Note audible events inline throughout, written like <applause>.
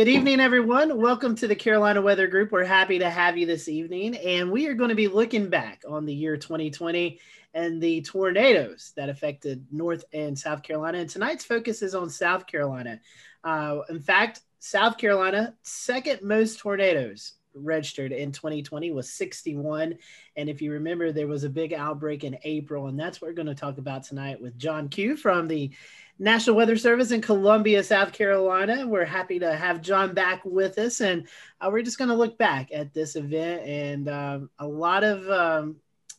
Good evening, everyone. Welcome to the Carolina Weather Group. We're happy to have you this evening, and we are going to be looking back on the year 2020 and the tornadoes that affected North and South Carolina. And tonight's focus is on South Carolina. Uh, in fact, South Carolina, second most tornadoes registered in 2020 was 61. And if you remember, there was a big outbreak in April, and that's what we're going to talk about tonight with John Q from the National Weather Service in Columbia, South Carolina. We're happy to have John back with us, and uh, we're just going to look back at this event and um, a lot of um,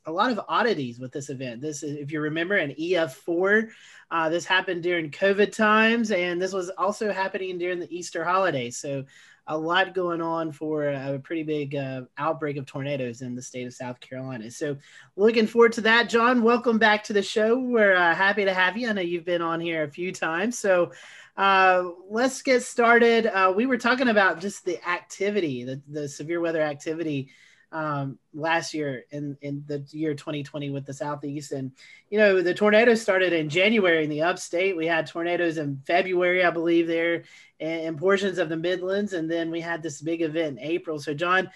a lot of oddities with this event. This, is, if you remember, an EF4. Uh, this happened during COVID times, and this was also happening during the Easter holiday. So a lot going on for a pretty big uh, outbreak of tornadoes in the state of South Carolina. So, looking forward to that. John, welcome back to the show. We're uh, happy to have you. I know you've been on here a few times. So, uh, let's get started. Uh, we were talking about just the activity, the, the severe weather activity um, last year in, in the year 2020 with the Southeast. And, you know, the tornadoes started in January in the upstate. We had tornadoes in February, I believe, there in portions of the Midlands. And then we had this big event in April. So, John,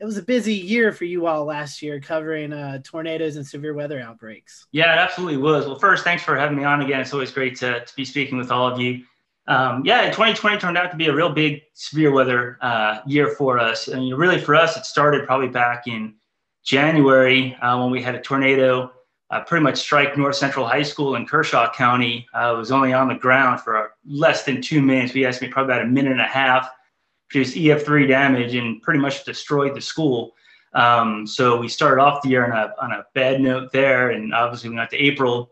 it was a busy year for you all last year covering uh, tornadoes and severe weather outbreaks. Yeah, it absolutely was. Well, first, thanks for having me on again. It's always great to, to be speaking with all of you. Um, yeah, 2020 turned out to be a real big severe weather uh, year for us. I mean, really for us, it started probably back in January uh, when we had a tornado uh, pretty much strike North Central High School in Kershaw County. Uh, it was only on the ground for less than two minutes. We estimate probably about a minute and a half. Produced EF3 damage and pretty much destroyed the school. Um, so we started off the year on a, on a bad note there, and obviously we went to April,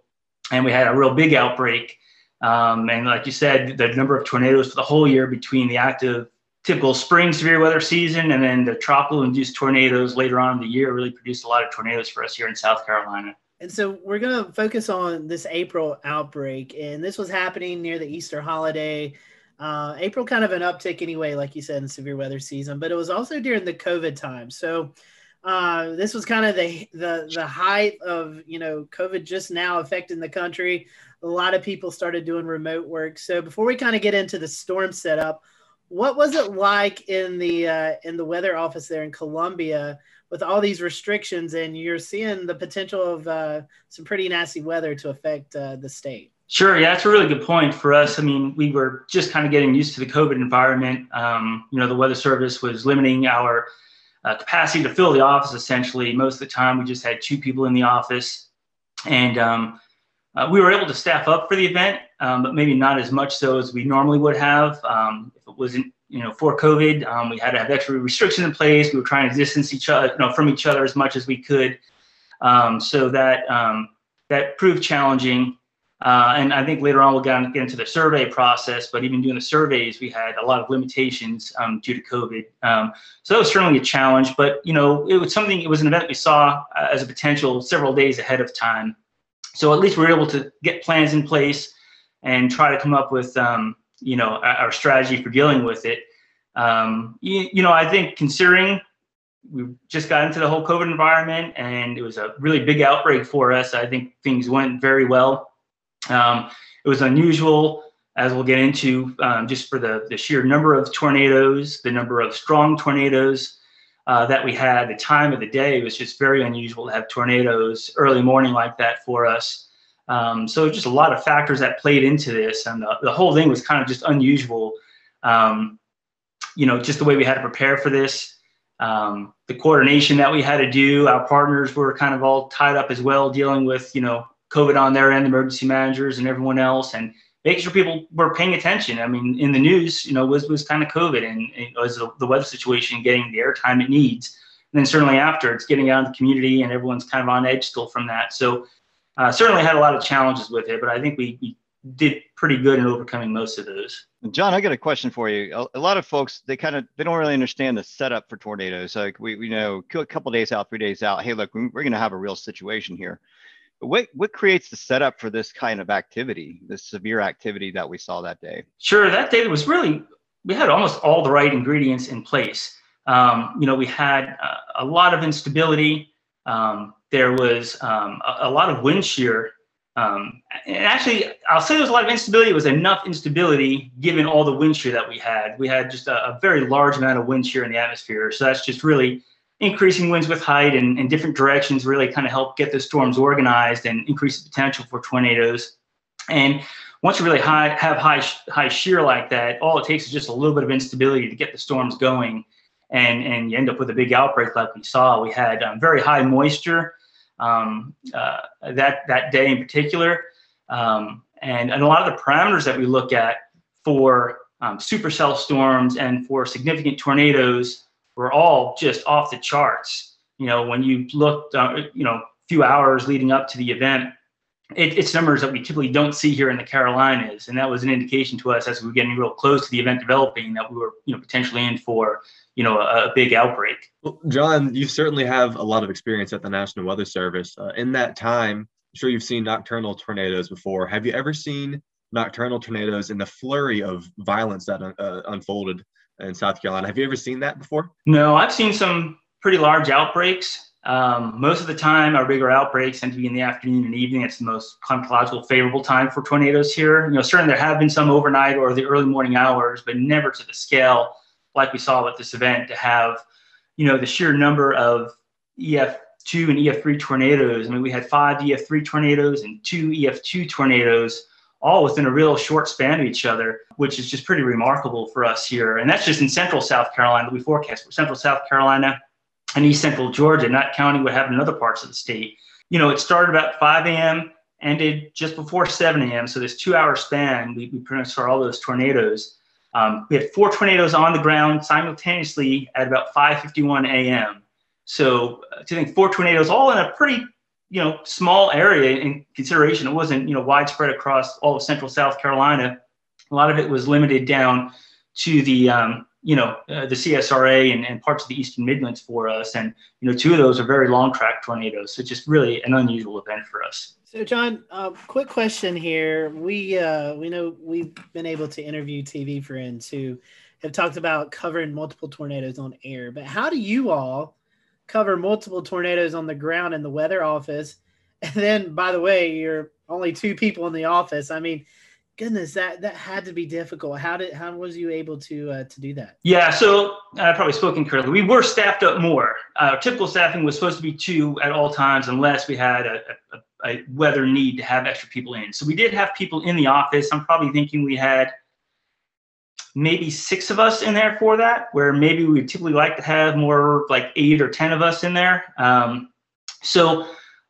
and we had a real big outbreak. Um, and like you said, the number of tornadoes for the whole year between the active typical spring severe weather season and then the tropical induced tornadoes later on in the year really produced a lot of tornadoes for us here in South Carolina. And so we're going to focus on this April outbreak. And this was happening near the Easter holiday. Uh, April kind of an uptick anyway, like you said, in severe weather season, but it was also during the COVID time. So uh, this was kind of the, the the height of you know COVID just now affecting the country a lot of people started doing remote work. So before we kind of get into the storm setup, what was it like in the uh, in the weather office there in Columbia with all these restrictions, and you're seeing the potential of uh, some pretty nasty weather to affect uh, the state? Sure, yeah, that's a really good point for us. I mean, we were just kind of getting used to the COVID environment. Um, you know, the Weather Service was limiting our uh, capacity to fill the office essentially. Most of the time, we just had two people in the office, and um, uh, we were able to staff up for the event, um, but maybe not as much so as we normally would have. Um, if it wasn't, you know, for COVID, um, we had to have extra restrictions in place. We were trying to distance each other, you know, from each other as much as we could. Um, so that um, that proved challenging. Uh, and I think later on we'll get, into the survey process, but even doing the surveys, we had a lot of limitations um, due to COVID. So that was certainly a challenge, but you know, it was something, it was an event we saw uh, as a potential several days ahead of time. So at least we're able to get plans in place and try to come up with, um, you know, our strategy for dealing with it. Um, you, you, know, I think considering we just got into the whole COVID environment and it was a really big outbreak for us, I think things went very well. Um, it was unusual, as we'll get into, um, just for the, the sheer number of tornadoes, the number of strong tornadoes, uh, that we had, the time of the day was just very unusual to have tornadoes early morning like that for us. Um, so just a lot of factors that played into this, and the, the whole thing was kind of just unusual. Um, you know, just the way we had to prepare for this, um, the coordination that we had to do. Our partners were kind of all tied up as well, dealing with you know COVID on their end, emergency managers and everyone else, and making sure people were paying attention. I mean, in the news, you know, was was kind of COVID and, and was the, the weather situation getting the airtime it needs. And then certainly after, it's getting out in the community and everyone's kind of on edge still from that. So uh, certainly had a lot of challenges with it, but I think we, we did pretty good in overcoming most of those. John, I got a question for you. A, a lot of folks, they kind of, they don't really understand the setup for tornadoes. Like we, we know a couple days out, three days out, hey, look, we're going to have a real situation here what what creates the setup for this kind of activity, this severe activity that we saw that day? Sure, that day was really we had almost all the right ingredients in place. Um, you know, we had uh, a lot of instability. Um, there was um, a, a, lot of wind shear Um, and actually, I'll say there was a lot of instability. It was enough instability given all the wind shear that we had. We had just a, a very large amount of wind shear in the atmosphere. So that's just really increasing winds with height and, and different directions really kind of help get the storms organized and increase the potential for tornadoes. And once you really high, have high high shear like that, all it takes is just a little bit of instability to get the storms going, and and you end up with a big outbreak like we saw. We had um, very high moisture um, uh, that that day in particular, um, and and a lot of the parameters that we look at for um, supercell storms and for significant tornadoes were all just off the charts. You know, when you looked, uh, you know, few hours leading up to the event, it, it's numbers that we typically don't see here in the Carolinas, and that was an indication to us as we were getting real close to the event developing that we were, you know, potentially in for, you know, a, a big outbreak. Well, John, you certainly have a lot of experience at the National Weather Service. Uh, in that time, I'm sure you've seen nocturnal tornadoes before. Have you ever seen nocturnal tornadoes in the flurry of violence that uh, unfolded in South Carolina? Have you ever seen that before? No, I've seen some pretty large outbreaks. Um, most of the time, our bigger outbreaks tend to be in the afternoon and evening. It's the most climatological favorable time for tornadoes here. You know, certainly there have been some overnight or the early morning hours, but never to the scale like we saw with this event to have, you know, the sheer number of EF2 and EF3 tornadoes. I mean, we had five EF3 tornadoes and two EF2 tornadoes all within a real short span of each other, which is just pretty remarkable for us here. And that's just in central South Carolina that we forecast for central South Carolina and east central Georgia, not counting what happened in other parts of the state. You know, it started about 5 a.m., ended just before 7 a.m. So this two hour span, we, we pretty much saw all those tornadoes. Um, we had four tornadoes on the ground simultaneously at about 5:51 a.m. So uh, to think four tornadoes all in a pretty you know small area in consideration. It wasn't you know widespread across all of central South Carolina. A lot of it was limited down to the um, you know, uh, the CSRA and, and parts of the Eastern Midlands for us. And, you know, two of those are very long track tornadoes. So just really an unusual event for us. So, John, uh, quick question here. We uh, we know we've been able to interview TV friends who have talked about covering multiple tornadoes on air, but how do you all cover multiple tornadoes on the ground in the weather office? <laughs> And then, by the way, you're only two people in the office. I mean, goodness, that that had to be difficult. How did how was you able to uh, to do that? Yeah, so I probably spoken correctly. We were staffed up more. Uh, typical staffing was supposed to be two at all times, unless we had a, a, a, weather need to have extra people in. So we did have people in the office. I'm probably thinking we had maybe six of us in there for that, where maybe we typically like to have more like eight or ten of us in there. Um, so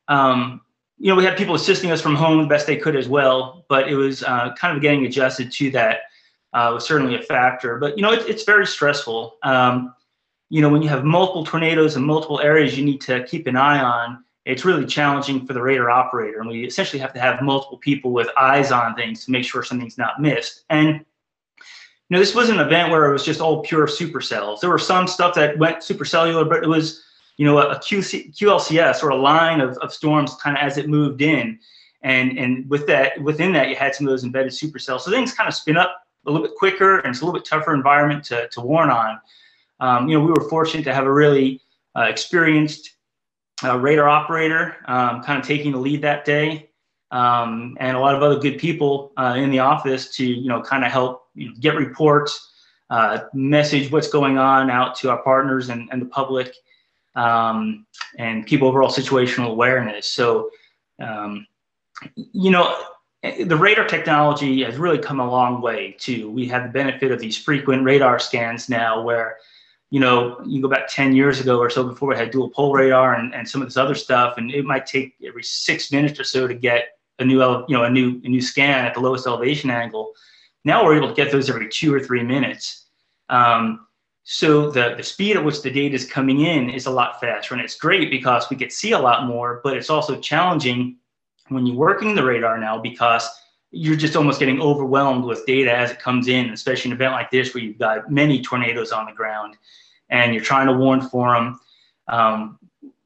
um, you know, we had people assisting us from home the best they could as well, but it was uh, kind of getting adjusted to that uh, was certainly a factor. But you know, it, it's very stressful. Um, you know, when you have multiple tornadoes in multiple areas, you need to keep an eye on. It's really challenging for the radar operator, and we essentially have to have multiple people with eyes on things to make sure something's not missed. And you know, this was an event where it was just all pure supercells. There were some stuff that went supercellular, but it was you know, a QC, QLCS or a line of, of storms kind of as it moved in. And, and with that, within that, you had some of those embedded supercells. So things kind of spin up a little bit quicker and it's a little bit tougher environment to, to warn on. Um, you know, we were fortunate to have a really uh, experienced uh, radar operator um, kind of taking the lead that day. Um, and a lot of other good people uh, in the office to, you know, kind of help you know, get reports, uh, message what's going on out to our partners and, and the public um, and keep overall situational awareness. So, um, you know, the radar technology has really come a long way too. We have the benefit of these frequent radar scans now where, you know, you go back 10 years ago or so before we had dual pol radar and, and some of this other stuff, and it might take every six minutes or so to get a new, you know, a new, a new scan at the lowest elevation angle. Now we're able to get those every two or three minutes. Um, so the, the speed at which the data is coming in is a lot faster. And it's great because we get see a lot more, but it's also challenging when you're working the radar now because you're just almost getting overwhelmed with data as it comes in, especially an event like this where you've got many tornadoes on the ground and you're trying to warn for them. Um,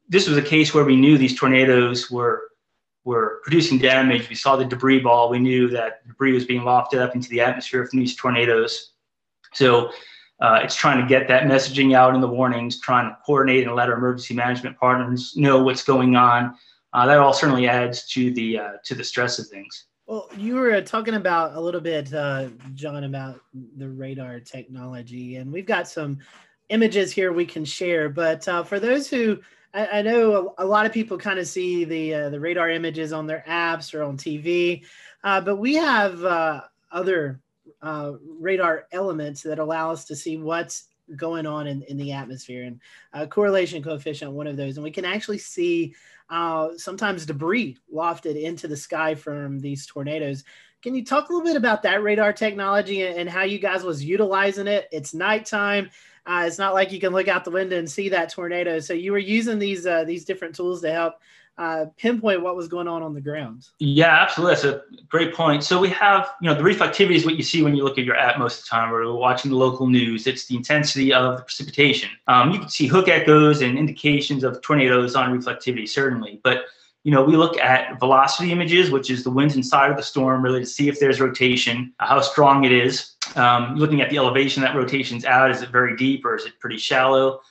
this was a case where we knew these tornadoes were were producing damage. We saw the debris ball. We knew that debris was being lofted up into the atmosphere from these tornadoes. So uh, it's trying to get that messaging out in the warnings, trying to coordinate and let our emergency management partners know what's going on. uh, that all certainly adds to the uh, to the stress of things. Well, you were talking about a little bit, uh, John, about the radar technology, and we've got some images here we can share. But uh, for those who, I, I, know a, lot of people kind of see the uh, the radar images on their apps or on TV, uh, but we have uh, other uh, radar elements that allow us to see what's going on in, in the atmosphere and correlation coefficient one of those and we can actually see uh, sometimes debris lofted into the sky from these tornadoes. Can you talk a little bit about that radar technology and how you guys was utilizing it? It's nighttime uh, it's not like you can look out the window and see that tornado so you were using these uh, these different tools to help uh, pinpoint what was going on on the ground. Yeah, absolutely. That's a great point. So we have, you know, the reflectivity is what you see when you look at your app most of the time or watching the local news. It's the intensity of the precipitation. Um, you can see hook echoes and indications of tornadoes on reflectivity, certainly. But, you know, we look at velocity images, which is the winds inside of the storm, really to see if there's rotation, how strong it is. Um, looking at the elevation that rotation's out, is it very deep or is it pretty shallow?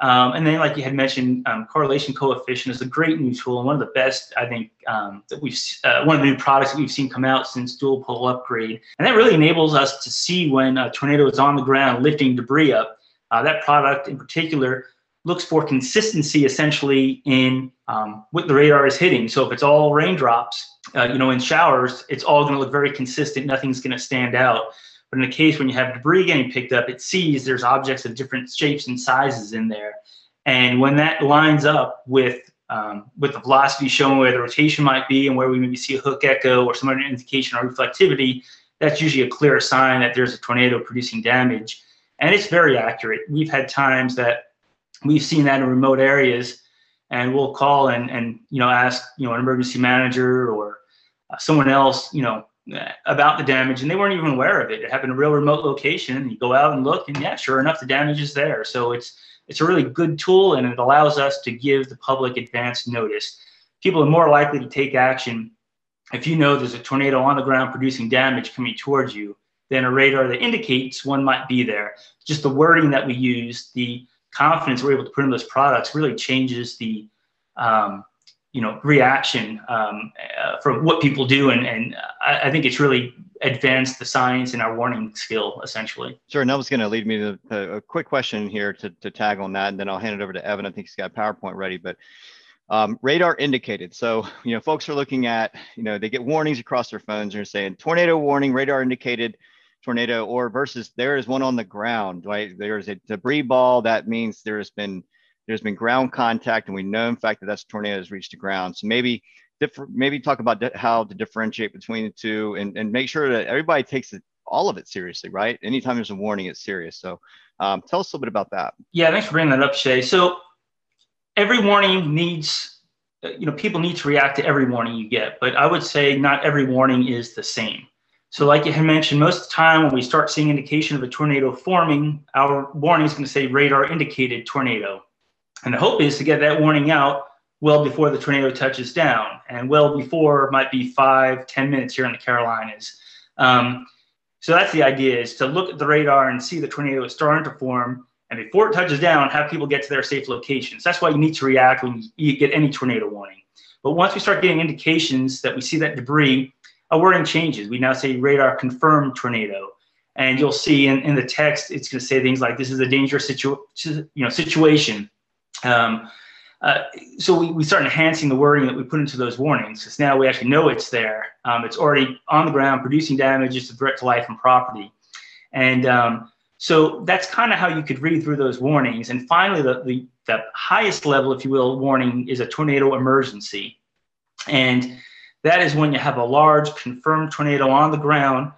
Um, and then, like you had mentioned, um, correlation coefficient is a great new tool and one of the best, I think, um, that we've uh, one of the new products that we've seen come out since dual pol upgrade. And that really enables us to see when a tornado is on the ground lifting debris up. Uh, that product in particular looks for consistency essentially in um, what the radar is hitting. So if it's all raindrops, uh, you know, in showers, it's all going to look very consistent. Nothing's going to stand out. But in the case when you have debris getting picked up, it sees there's objects of different shapes and sizes in there. And when that lines up with um, with the velocity showing where the rotation might be and where we maybe see a hook echo or some other indication of reflectivity, that's usually a clear sign that there's a tornado producing damage. And it's very accurate. We've had times that we've seen that in remote areas and we'll call and, and you know, ask, you know, an emergency manager or uh, someone else, you know, about the damage and they weren't even aware of it. It happened in a real remote location you go out and look and yeah, sure enough, the damage is there. So it's, it's a really good tool and it allows us to give the public advance notice. People are more likely to take action if you know there's a tornado on the ground producing damage coming towards you than a radar that indicates one might be there. Just the wording that we use, the confidence we're able to put in those products really changes the um, you know reaction um, uh, from what people do. And, and I, I, think it's really advanced the science and our warning skill essentially. Sure. And that was going to lead me to a, a quick question here to, to tag on that and then i'll hand it over to evan. I think he's got powerpoint ready but um, radar indicated. So you know folks are looking at you know they get warnings across their phones and saying tornado warning radar indicated tornado or versus there is one on the ground right there's a debris ball that means there has been there's been ground contact, and we know, in fact, that that tornado has reached the ground. So maybe different, maybe talk about how to differentiate between the two, and, and make sure that everybody takes it, all of it seriously, right? Anytime there's a warning, it's serious. So um, tell us a little bit about that. Yeah, thanks for bringing that up, Shea. So every warning needs, you know, people need to react to every warning you get, but I would say not every warning is the same. So, like you had mentioned, most of the time when we start seeing indication of a tornado forming, our warning is going to say radar indicated tornado. And the hope is to get that warning out well before the tornado touches down, and well before might be five, ten minutes here in the Carolinas. Um, so that's the idea: is to look at the radar and see the tornado is starting to form, and before it touches down, have people get to their safe locations. That's why you need to react when you get any tornado warning. But once we start getting indications that we see that debris, a wording changes. We now say radar confirmed tornado. And you'll see in, in the text, it's going to say things like, this is a dangerous situ- you know, situation um, uh, so we, we start enhancing the wording that we put into those warnings because now we actually know it's there. Um, it's already on the ground producing damage. It's a threat to life and property. And um, so that's kind of how you could read through those warnings. And finally, the, the, the highest level, if you will, warning is a tornado emergency. And that is when you have a large confirmed tornado on the ground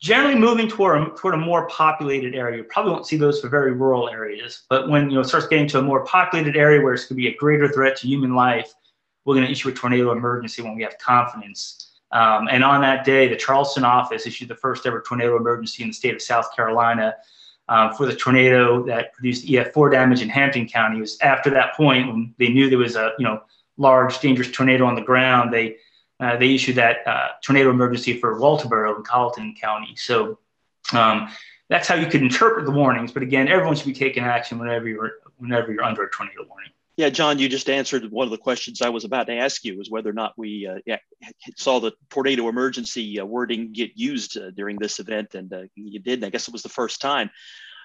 generally moving toward a, toward a more populated area. You probably won't see those for very rural areas, but when you know it starts getting to a more populated area where it's going to be a greater threat to human life, we're going to issue a tornado emergency when we have confidence. Um, and on that day, the Charleston office issued the first ever tornado emergency in the state of South Carolina um, for the tornado that produced EF4 damage in Hampton County. It was after that point when they knew there was a you know large dangerous tornado on the ground. They uh, they issued that uh, tornado emergency for Walterboro in Colleton County. So um, that's how you could interpret the warnings. But again, everyone should be taking action whenever you're whenever you're under a tornado warning. Yeah, John, you just answered one of the questions I was about to ask you was whether or not we uh, yeah, saw the tornado emergency uh, wording get used uh, during this event, and uh, you did. And I guess it was the first time.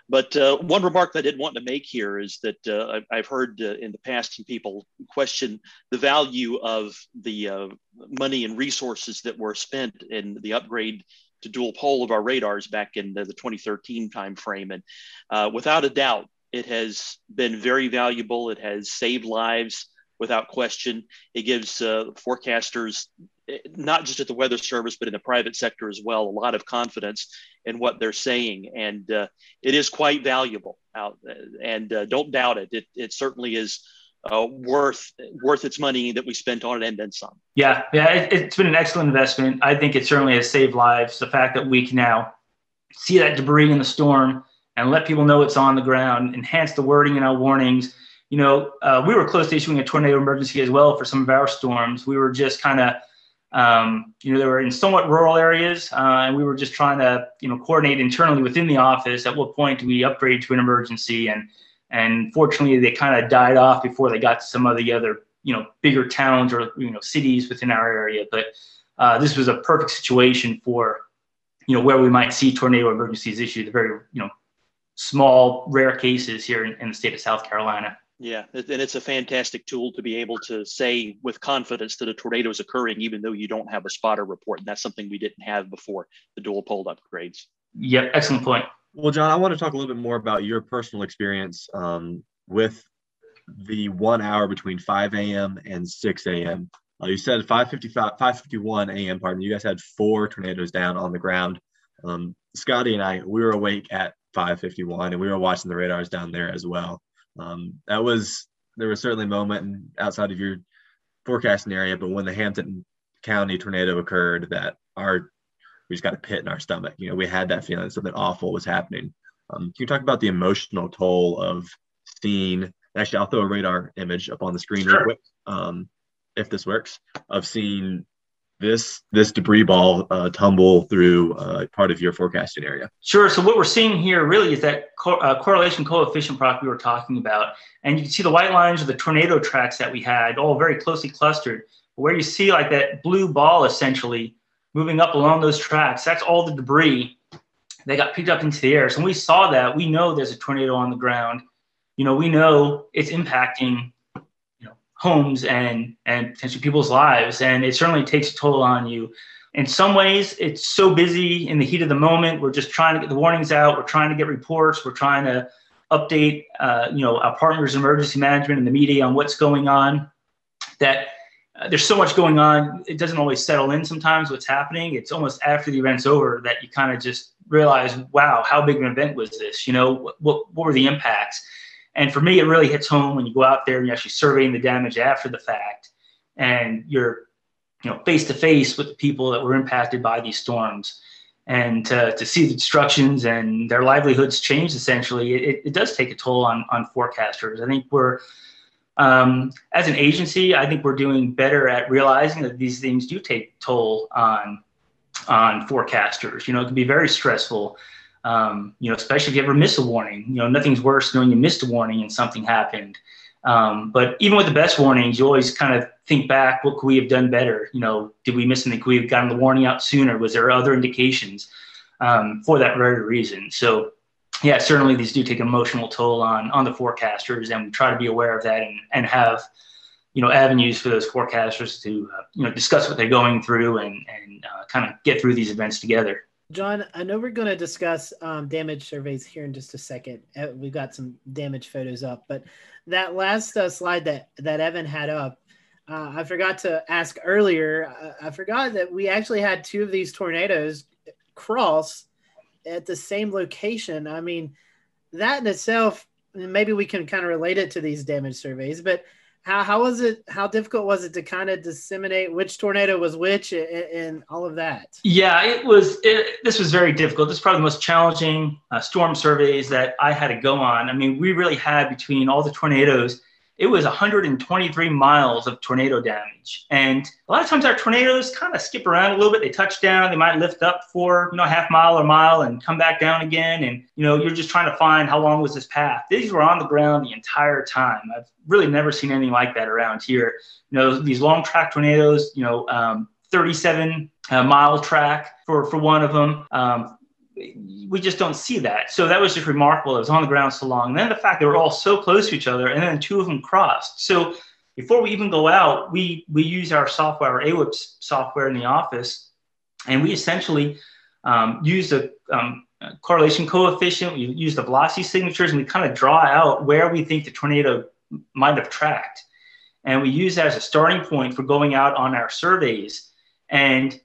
But uh, one remark that I did want to make here is that I've heard in the past people question the value of the money and resources that were spent in the upgrade to dual pol of our radars back in the, the 2013 timeframe. And without a doubt, it has been very valuable. It has saved lives without question. It gives uh, forecasters, eh, not just at the Weather Service, but in the private sector as well, a lot of confidence in what they're saying. And uh, it is quite valuable out. And uh, don't doubt it. It, it certainly is. Uh, worth worth its money that we spent on it and then some. Yeah, yeah, it, it's been an excellent investment. I think it certainly has saved lives. The fact that we can now see that debris in the storm, and let people know it's on the ground, enhance the wording in our warnings. You know, uh, we were close to issuing a tornado emergency as well for some of our storms. We were just kind of, um, you know, they were in somewhat rural areas, uh, and we were just trying to, you know, coordinate internally within the office at what point do we upgrade to an emergency. And and fortunately, they kind of died off before they got to some of the other, you know, bigger towns or you know cities within our area. But uh, this was a perfect situation for, you know, where we might see tornado emergencies issued. The very, you know, small, rare cases here in, in the state of South Carolina. Yeah, and it's a fantastic tool to be able to say with confidence that a tornado is occurring, even though you don't have a spotter report. And that's something we didn't have before the dual pol upgrades. Yep, excellent point. Well, John, I want to talk a little bit more about your personal experience um, with the one hour between 5 a.m. and 6 a.m. Uh, you said 5:55, 5:51 a.m. Pardon. You guys had four tornadoes down on the ground. Um, Scotty and I, we were awake at 551 and we were watching the radars down there as well um, that was there was certainly a moment outside of your forecasting area but when the hampton county tornado occurred that our we just got a pit in our stomach you know we had that feeling something awful was happening um, can you talk about the emotional toll of seeing actually i'll throw a radar image up on the screen sure. real quick um, if this works of seeing this this debris ball uh, tumble through uh, part of your forecasting area? Sure. So what we're seeing here really is that co- uh, correlation coefficient product we were talking about, and you can see the white lines of the tornado tracks that we had, all very closely clustered. Where you see like that blue ball essentially moving up along those tracks, that's all the debris that got picked up into the air. So when we saw that, we know there's a tornado on the ground. You know, we know it's impacting you know, homes and and potentially people's lives and it certainly takes a toll on you. In some ways it's so busy in the heat of the moment. We're just trying to get the warnings out. We're trying to get reports. We're trying to update uh, you know our partners emergency management and the media on what's going on. That uh, there's so much going on it doesn't always settle in sometimes what's happening. It's almost after the event's over that you kind of just realize wow how big an event was this? You know what, what, what were the impacts? And for me, it really hits home when you go out there and you're actually surveying the damage after the fact, and you're, you know, face to face with the people that were impacted by these storms, and to, to see the destructions and their livelihoods changed Essentially, it, it does take a toll on on forecasters. I think we're um, as an agency, I think we're doing better at realizing that these things do take toll on on forecasters. You know, it can be very stressful um, you know, especially if you ever miss a warning. You know, nothing's worse than when you missed a warning and something happened. Um, but even with the best warnings, you always kind of think back, what could we have done better? You know, did we miss something? Could we have gotten the warning out sooner? Was there other indications um, for that very reason? So, yeah, certainly these do take emotional toll on on the forecasters, and we try to be aware of that and, and have you know avenues for those forecasters to uh, you know discuss what they're going through and and uh, kind of get through these events together. John, I know we're going to discuss um, damage surveys here in just a second. Uh, we've got some damage photos up, but that last uh, slide that that Evan had up, uh, I forgot to ask earlier. I, I forgot that we actually had two of these tornadoes cross at the same location. I mean, that in itself, maybe we can kind of relate it to these damage surveys, but how how was it how difficult was it to kind of disseminate which tornado was which and, all of that? Yeah it was it, this was very difficult. This is probably the most challenging uh, storm surveys that i had to go on. I mean we really had between all the tornadoes it was 123 miles of tornado damage. And a lot of times our tornadoes kind of skip around a little bit. They touch down, they might lift up for, you know, a half mile or mile and come back down again. And, you know, you're just trying to find how long was this path. These were on the ground the entire time. I've really never seen anything like that around here. You know, these long track tornadoes, you know, um, 37 uh, mile track for, for one of them. Um, we just don't see that. So that was just remarkable. It was on the ground so long. And then the fact they were all so close to each other, and then two of them crossed. So before we even go out, we we use our software, our AWIPS software in the office, and we essentially um, use a, um, correlation coefficient. We use the velocity signatures, and we kind of draw out where we think the tornado might have tracked, and we use that as a starting point for going out on our surveys. And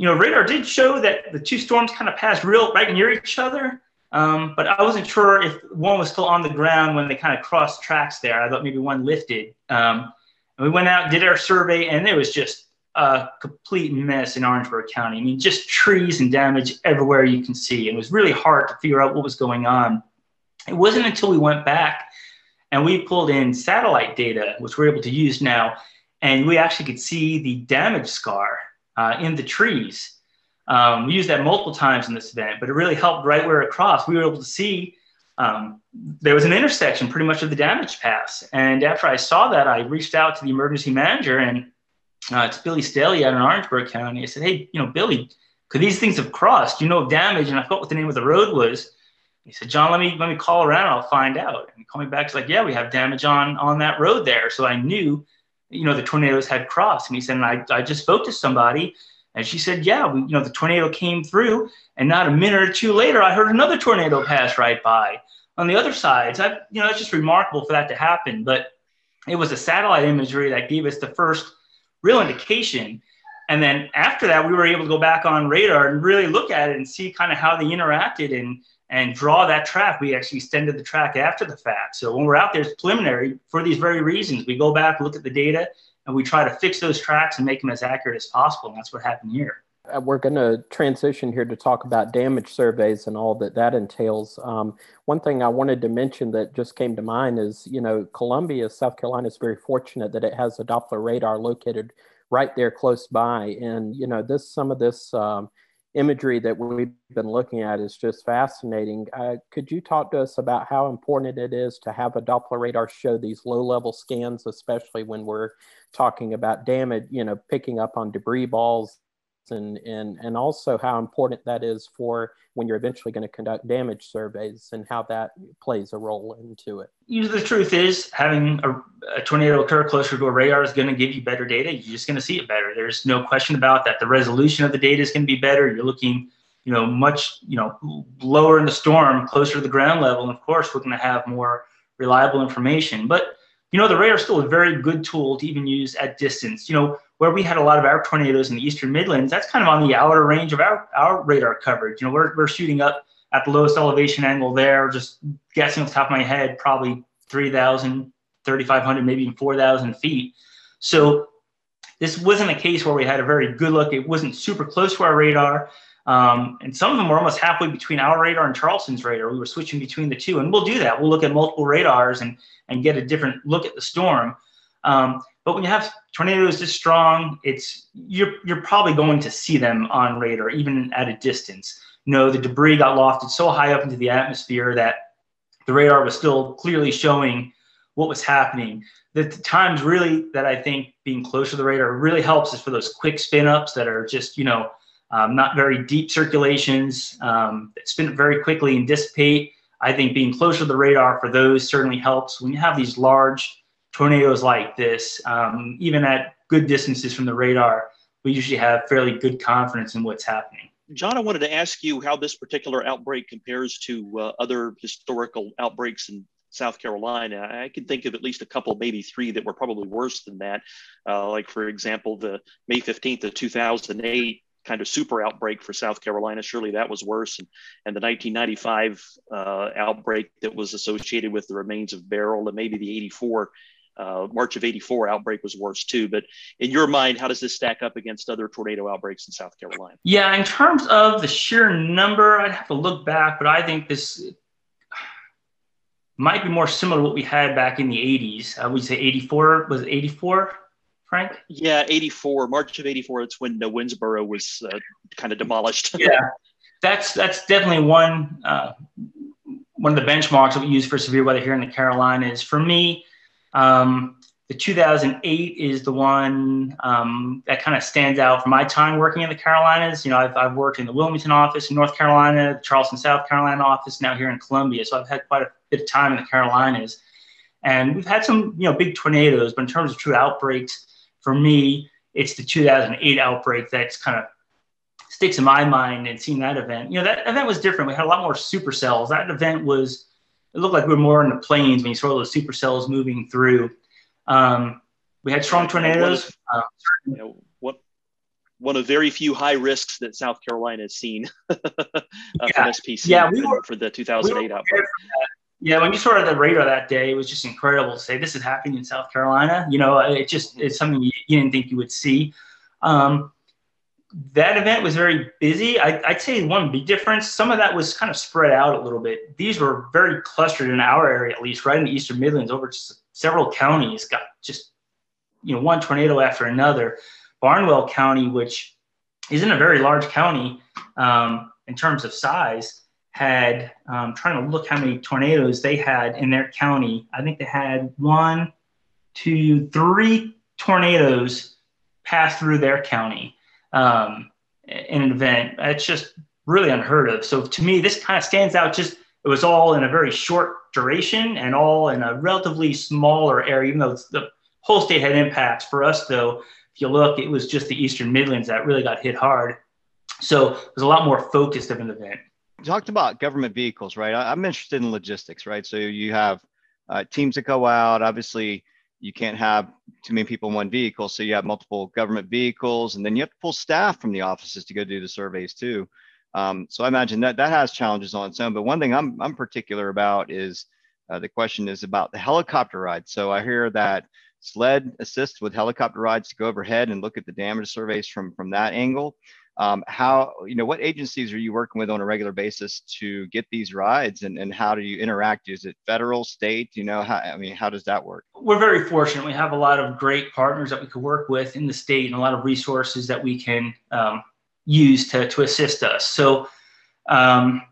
you know, radar did show that the two storms kind of passed real right near each other. Um, but I wasn't sure if one was still on the ground when they kind of crossed tracks there. I thought maybe one lifted. Um, and we went out, did our survey, and it was just a complete mess in Orangeburg County. I mean, just trees and damage everywhere you can see. It was really hard to figure out what was going on. It wasn't until we went back and we pulled in satellite data, which we're able to use now, and we actually could see the damage scar uh, in the trees. Um, we used that multiple times in this event, but it really helped right where it crossed. We were able to see um, there was an intersection pretty much of the damage pass. And after I saw that, I reached out to the emergency manager and uh, it's Billy Staley out in Orangeburg County. I said, hey, you know, Billy, could these things have crossed? You know of damage? And I forgot what the name of the road was. He said, John, let me let me call around. I'll find out. And he called me back. He's like, yeah, we have damage on on that road there. So I knew you know, the tornadoes had crossed. And he said, and I, I just spoke to somebody and she said, yeah, we, you know, the tornado came through and not a minute or two later, I heard another tornado pass right by on the other side. So, I, you know, it's just remarkable for that to happen. But it was a satellite imagery that gave us the first real indication. And then after that, we were able to go back on radar and really look at it and see kind of how they interacted and and draw that track. We actually extended the track after the fact. So when we're out there, it's preliminary for these very reasons. We go back, look at the data, and we try to fix those tracks and make them as accurate as possible. And that's what happened here. Uh, we're going to transition here to talk about damage surveys and all that that entails. Um, one thing I wanted to mention that just came to mind is, you know, Columbia, South Carolina is very fortunate that it has a Doppler radar located right there close by. And, you know, this, some of this, um, imagery that we've been looking at is just fascinating. Uh, could you talk to us about how important it is to have a Doppler radar show these low level scans, especially when we're talking about damage, you know, picking up on debris balls and, and, and also how important that is for when you're eventually going to conduct damage surveys and how that plays a role into it. You know, the truth is, having a, a tornado occur closer to a radar is going to give you better data. You're just going to see it better. There's no question about that. The resolution of the data is going to be better. You're looking, you know, much, you know, lower in the storm, closer to the ground level. And of course, we're going to have more reliable information. But you know, the radar is still a very good tool to even use at distance. You know, where we had a lot of our tornadoes in the eastern Midlands, that's kind of on the outer range of our, our radar coverage. You know, we're, we're shooting up at the lowest elevation angle there, just guessing off the top of my head, probably 3,000, 3,500, maybe even 4,000 feet. So this wasn't a case where we had a very good look. It wasn't super close to our radar. Um, and some of them were almost halfway between our radar and Charleston's radar. We were switching between the two, and we'll do that. We'll look at multiple radars and and get a different look at the storm. Um, but when you have tornadoes this strong, it's you're you're probably going to see them on radar, even at a distance. You know, the debris got lofted so high up into the atmosphere that the radar was still clearly showing what was happening. The, times really that I think being close to the radar really helps is for those quick spin ups that are just, you know, um, not very deep circulations um, that spin up very quickly and dissipate. I think being closer to the radar for those certainly helps. When you have these large tornadoes like this, um, even at good distances from the radar, we usually have fairly good confidence in what's happening. John, I wanted to ask you how this particular outbreak compares to uh, other historical outbreaks in South Carolina. I can think of at least a couple, maybe three, that were probably worse than that. Uh, like, for example, the May 15th of 2008 kind of super outbreak for South Carolina. Surely that was worse. And, and the 1995 uh, outbreak that was associated with the remains of Beryl and maybe the 84 uh, March of 84 outbreak was worse too. But in your mind, how does this stack up against other tornado outbreaks in South Carolina? Yeah, in terms of the sheer number, I'd have to look back, but I think this might be more similar to what we had back in the 80s. I would say 84 was 84, Frank? Yeah, 84, March of 84. It's when the Winnsboro was uh, kind of demolished. <laughs> yeah, that's that's definitely one uh, one of the benchmarks that we use for severe weather here in the Carolinas. For me, um, the 2008 is the one um, that kind of stands out for my time working in the Carolinas. You know, I've, I've worked in the Wilmington office in North Carolina, the Charleston, South Carolina office, now here in Columbia. So I've had quite a bit of time in the Carolinas. And we've had some, you know, big tornadoes, but in terms of true outbreaks, for me, it's the 2008 outbreak that's kind of sticks in my mind and seeing that event. You know, that event was different. We had a lot more supercells. That event was, it looked like we were more in the plains when you saw those supercells moving through. Um, we had strong tornadoes. Uh, you know, what one of very few high risks that South Carolina has seen <laughs> uh, yeah. from SPC yeah, we were, for the 2008 we outbreak. Yeah, when you saw the radar that day, it was just incredible to say this is happening in South Carolina. You know, it just it's something you, you didn't think you would see. Um, that event was very busy. I, would say one big difference, some of that was kind of spread out a little bit. These were very clustered in our area, at least, right in the Eastern Midlands, over just several counties, got just, you know, one tornado after another. Barnwell County, which isn't a very large county um, in terms of size, had, um, trying to look how many tornadoes they had in their county. I think they had one, two, three tornadoes pass through their county um, in an event. It's just really unheard of. So to me, this kind of stands out. Just it was all in a very short duration and all in a relatively smaller area, even though the whole state had impacts. For us, though, if you look, it was just the Eastern Midlands that really got hit hard. So it was a lot more focused of an event. You talked about government vehicles, right? I'm interested in logistics, right? So you have uh, teams that go out. Obviously, you can't have too many people in one vehicle. So you have multiple government vehicles, and then you have to pull staff from the offices to go do the surveys too. Um, so I imagine that that has challenges on its own. But one thing I'm I'm particular about is uh, the question is about the helicopter ride. So I hear that SLED assists with helicopter rides to go overhead and look at the damage surveys from from that angle um, how you know what agencies are you working with on a regular basis to get these rides and, and how do you interact is it federal state you know how i mean how does that work we're very fortunate we have a lot of great partners that we could work with in the state and a lot of resources that we can um, use to, to assist us so um,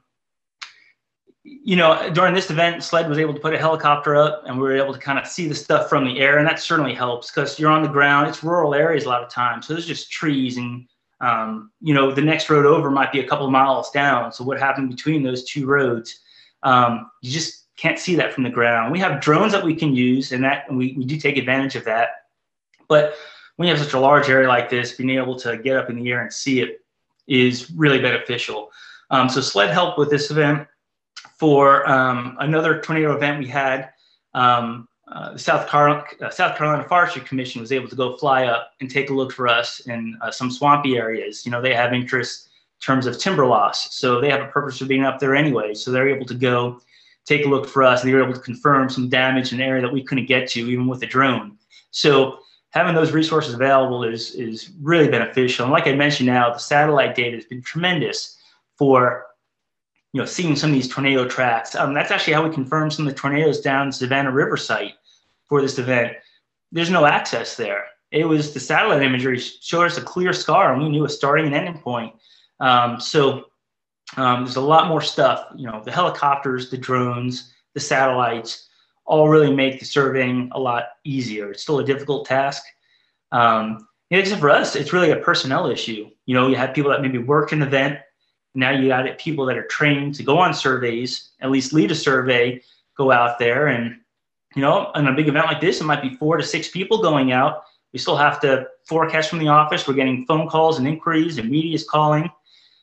you know, during this event, SLED was able to put a helicopter up and we were able to kind of see the stuff from the air. And that certainly helps because you're on the ground. It's rural areas a lot of times. So there's just trees and um, you know, the next road over might be a couple miles down. So what happened between those two roads? Um, you just can't see that from the ground. We have drones that we can use, and that we, we do take advantage of that. But when you have such a large area like this, being able to get up in the air and see it is really beneficial. Um, so SLED helped with this event. For um, another tornado event we had, um, uh, the South, Car- uh, South Carolina Forestry Commission was able to go fly up and take a look for us in uh, some swampy areas. You know, they have interest in terms of timber loss, so they have a purpose for being up there anyway. So they're able to go take a look for us. And they were able to confirm some damage in an area that we couldn't get to even with a drone. So having those resources available is is really beneficial. And like I mentioned now, the satellite data has been tremendous for you know, seeing some of these tornado tracks. Um, that's actually how we confirmed some of the tornadoes down Savannah River site for this event. There's no access there. It was the satellite imagery showed us a clear scar, and we knew a starting and ending point. Um, so um, there's a lot more stuff. You know, the helicopters, the drones, the satellites, all really make the surveying a lot easier. It's still a difficult task. Um, except for us, it's really a personnel issue. You know, you have people that maybe work an event now you got it people that are trained to go on surveys, at least lead a survey, go out there and you know, in a big event like this, it might be four to six people going out. We still have to forecast from the office. We're getting phone calls and inquiries, and media is calling.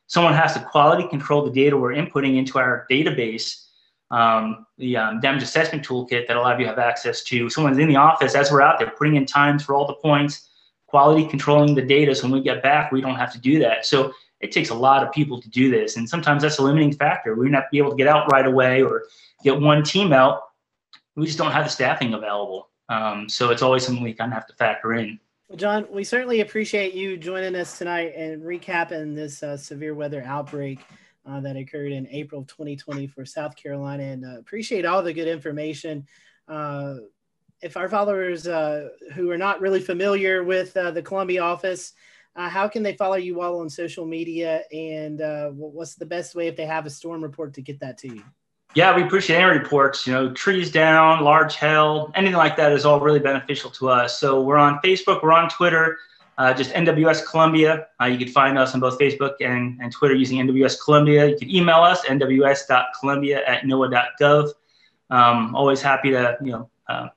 Someone has to quality control the data we're inputting into our database, um, the um, damage assessment toolkit that a lot of you have access to. Someone's in the office as we're out there putting in times for all the points, quality controlling the data. So when we get back, we don't have to do that. So it takes a lot of people to do this. And sometimes that's a limiting factor. We are not be able to get out right away or get one team out. We just don't have the staffing available. Um, so it's always something we kind of have to factor in. Well, John, we certainly appreciate you joining us tonight and recapping this uh, severe weather outbreak uh, that occurred in April of 2020 for South Carolina, and uh, appreciate all the good information. Uh, if our followers uh, who are not really familiar with uh, the Columbia office, uh, how can they follow you all on social media, and what's the best way if they have a storm report to get that to you? Yeah, we appreciate any reports. You know, trees down, large hail, anything like that is all really beneficial to us. So we're on Facebook, we're on Twitter uh, just NWS Columbia. Uh, you can find us on both Facebook and, and Twitter using NWS Columbia. You can email us, nws.columbia at noaa.gov. Um, always happy to, you know, uh,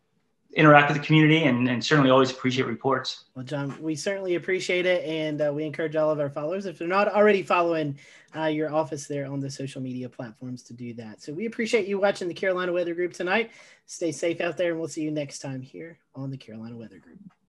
interact with the community and, and certainly always appreciate reports. Well, John, we certainly appreciate it. And uh, we encourage all of our followers, if they're not already following uh, your office there on the social media platforms, to do that. So we appreciate you watching the Carolina Weather Group tonight. Stay safe out there, and we'll see you next time here on the Carolina Weather Group.